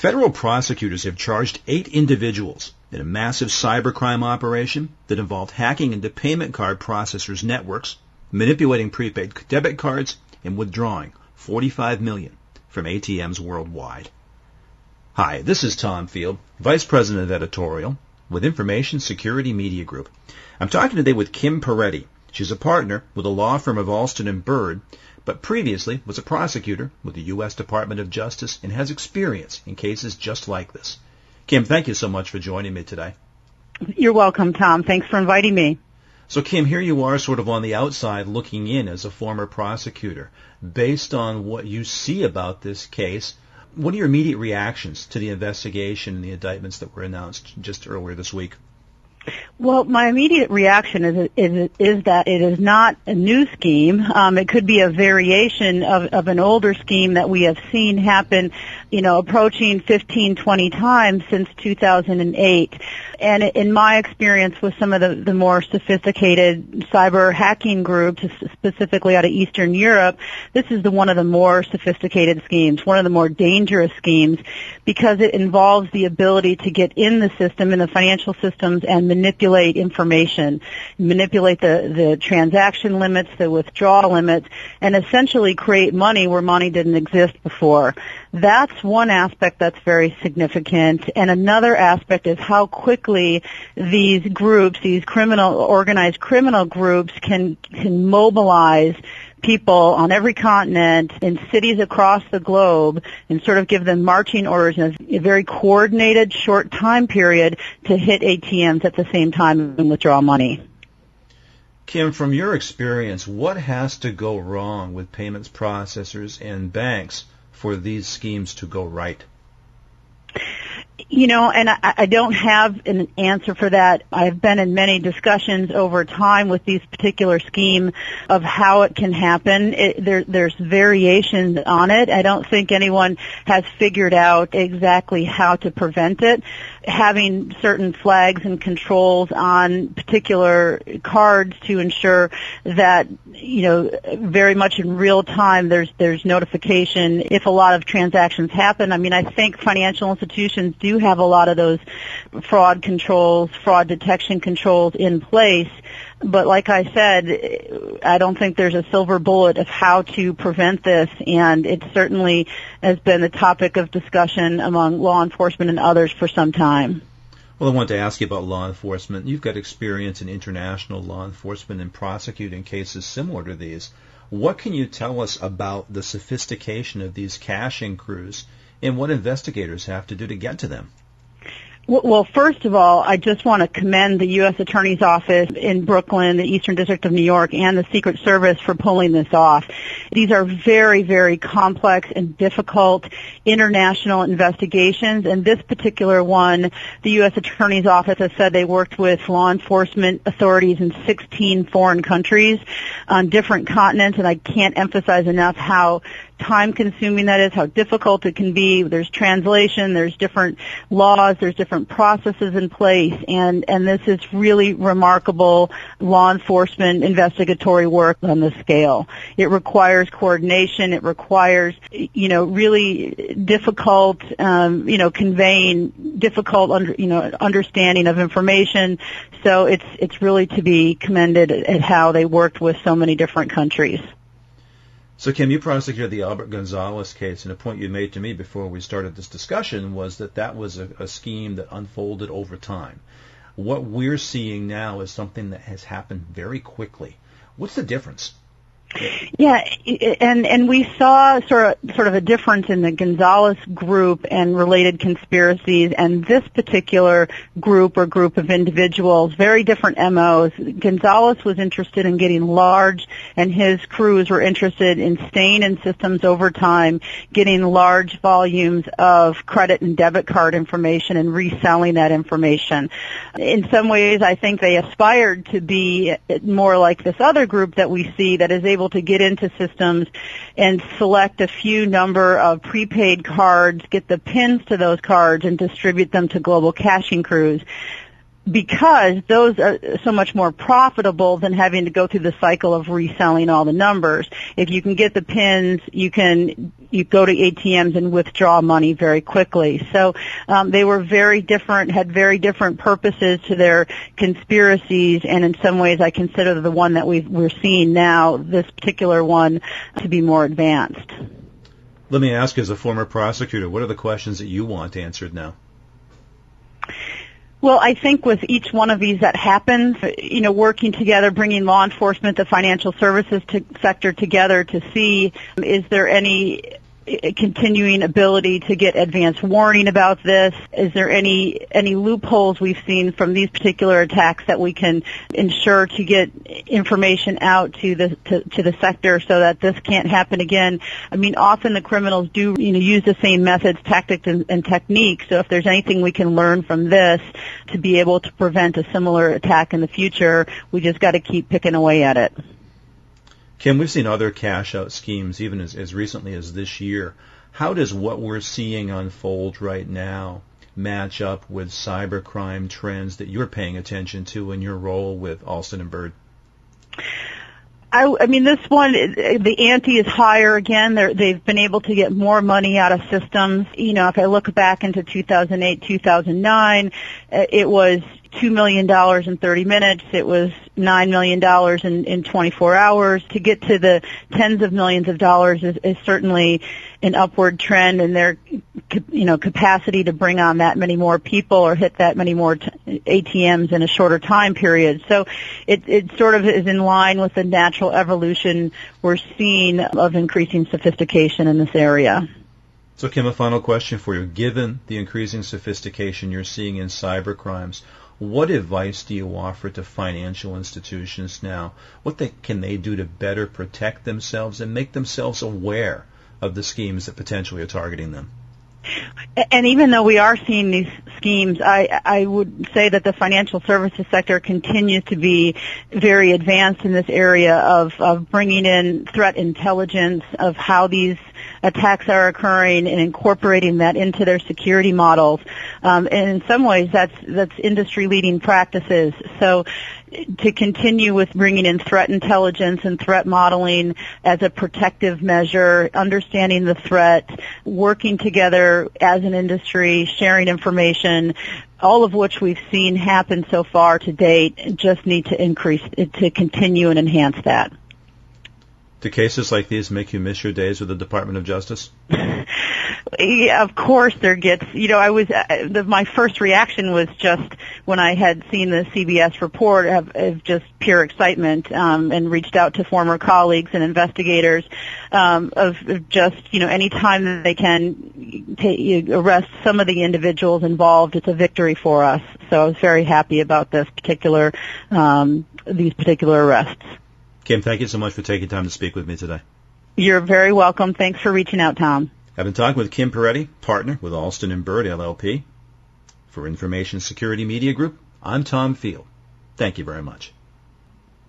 Federal prosecutors have charged eight individuals in a massive cybercrime operation that involved hacking into payment card processors' networks, manipulating prepaid debit cards, and withdrawing 45 million from ATMs worldwide. Hi, this is Tom Field, Vice President of Editorial with Information Security Media Group. I'm talking today with Kim Peretti. She's a partner with the law firm of Alston and Bird, but previously was a prosecutor with the U.S. Department of Justice and has experience in cases just like this. Kim, thank you so much for joining me today. You're welcome, Tom. Thanks for inviting me. So, Kim, here you are sort of on the outside looking in as a former prosecutor. Based on what you see about this case, what are your immediate reactions to the investigation and the indictments that were announced just earlier this week? Well, my immediate reaction is, is, is that it is not a new scheme. Um, it could be a variation of, of an older scheme that we have seen happen, you know, approaching 15, 20 times since 2008. And in my experience with some of the, the more sophisticated cyber hacking groups, specifically out of Eastern Europe, this is the one of the more sophisticated schemes, one of the more dangerous schemes, because it involves the ability to get in the system, in the financial systems, and manipulate information, manipulate the, the transaction limits, the withdrawal limits, and essentially create money where money didn't exist before. That's one aspect that's very significant. And another aspect is how quickly these groups, these criminal, organized criminal groups can, can mobilize people on every continent in cities across the globe and sort of give them marching orders in a very coordinated short time period to hit ATMs at the same time and withdraw money. Kim, from your experience, what has to go wrong with payments processors and banks for these schemes to go right? You know, and I, I don't have an answer for that. I've been in many discussions over time with these particular scheme of how it can happen. It, there, there's variations on it. I don't think anyone has figured out exactly how to prevent it having certain flags and controls on particular cards to ensure that you know very much in real time there's there's notification if a lot of transactions happen. I mean i think financial institutions do have a lot of those fraud controls fraud detection controls in place but like I said, I don't think there's a silver bullet of how to prevent this, and it certainly has been a topic of discussion among law enforcement and others for some time. Well, I wanted to ask you about law enforcement. You've got experience in international law enforcement and prosecuting cases similar to these. What can you tell us about the sophistication of these cashing crews and what investigators have to do to get to them? Well, first of all, I just want to commend the U.S. Attorney's Office in Brooklyn, the Eastern District of New York, and the Secret Service for pulling this off. These are very, very complex and difficult international investigations, and this particular one, the U.S. Attorney's Office has said they worked with law enforcement authorities in 16 foreign countries on different continents, and I can't emphasize enough how time consuming that is, how difficult it can be. There's translation, there's different laws, there's different processes in place, and, and this is really remarkable law enforcement investigatory work on the scale. It requires coordination, it requires, you know, really difficult, um, you know, conveying difficult, under, you know, understanding of information. So it's, it's really to be commended at how they worked with so many different countries. So, Kim, you prosecuted the Albert Gonzalez case, and a point you made to me before we started this discussion was that that was a, a scheme that unfolded over time. What we're seeing now is something that has happened very quickly. What's the difference? Yeah, and and we saw sort of sort of a difference in the Gonzalez group and related conspiracies, and this particular group or group of individuals, very different MOs. Gonzalez was interested in getting large, and his crews were interested in staying in systems over time, getting large volumes of credit and debit card information and reselling that information. In some ways, I think they aspired to be more like this other group that we see that is able able to get into systems and select a few number of prepaid cards, get the pins to those cards, and distribute them to global cashing crews. Because those are so much more profitable than having to go through the cycle of reselling all the numbers. If you can get the pins, you can you go to ATMs and withdraw money very quickly. So um, they were very different, had very different purposes to their conspiracies, and in some ways, I consider the one that we we're seeing now, this particular one, to be more advanced. Let me ask, as a former prosecutor, what are the questions that you want answered now? Well, I think with each one of these that happens, you know, working together, bringing law enforcement, the financial services to, sector together to see um, is there any continuing ability to get advance warning about this? Is there any any loopholes we've seen from these particular attacks that we can ensure to get information out to the to, to the sector so that this can't happen again? I mean, often the criminals do you know use the same methods, tactics, and, and techniques. So if there's anything we can learn from this to be able to prevent a similar attack in the future, we just got to keep picking away at it. Kim, we've seen other cash out schemes even as, as recently as this year. How does what we're seeing unfold right now match up with cybercrime trends that you're paying attention to in your role with Alston and Bird? I, I mean, this one, the ante is higher again. They're, they've been able to get more money out of systems. You know, if I look back into 2008, 2009, uh, it was $2 million in 30 minutes. It was $9 million in, in 24 hours. To get to the tens of millions of dollars is, is certainly an upward trend and their, you know, capacity to bring on that many more people or hit that many more t- ATMs in a shorter time period. So it, it sort of is in line with the natural evolution we're seeing of increasing sophistication in this area. So Kim, a final question for you. Given the increasing sophistication you're seeing in cyber crimes, what advice do you offer to financial institutions now? What they, can they do to better protect themselves and make themselves aware of the schemes that potentially are targeting them? And even though we are seeing these schemes, I, I would say that the financial services sector continues to be very advanced in this area of, of bringing in threat intelligence of how these attacks are occurring and incorporating that into their security models. Um, and in some ways, that's that's industry leading practices. So to continue with bringing in threat intelligence and threat modeling as a protective measure, understanding the threat, working together as an industry, sharing information, all of which we've seen happen so far to date, just need to increase, to continue and enhance that. Do cases like these make you miss your days with the Department of Justice? yeah, of course there gets, you know, I was, uh, the, my first reaction was just when I had seen the CBS report of, of just pure excitement, um, and reached out to former colleagues and investigators, um, of, of just, you know, any time that they can arrest some of the individuals involved, it's a victory for us. So I was very happy about this particular, um, these particular arrests. Kim, thank you so much for taking time to speak with me today. You're very welcome. Thanks for reaching out, Tom. I've been talking with Kim Peretti, partner with Alston and Bird LLP. For Information Security Media Group, I'm Tom Field. Thank you very much.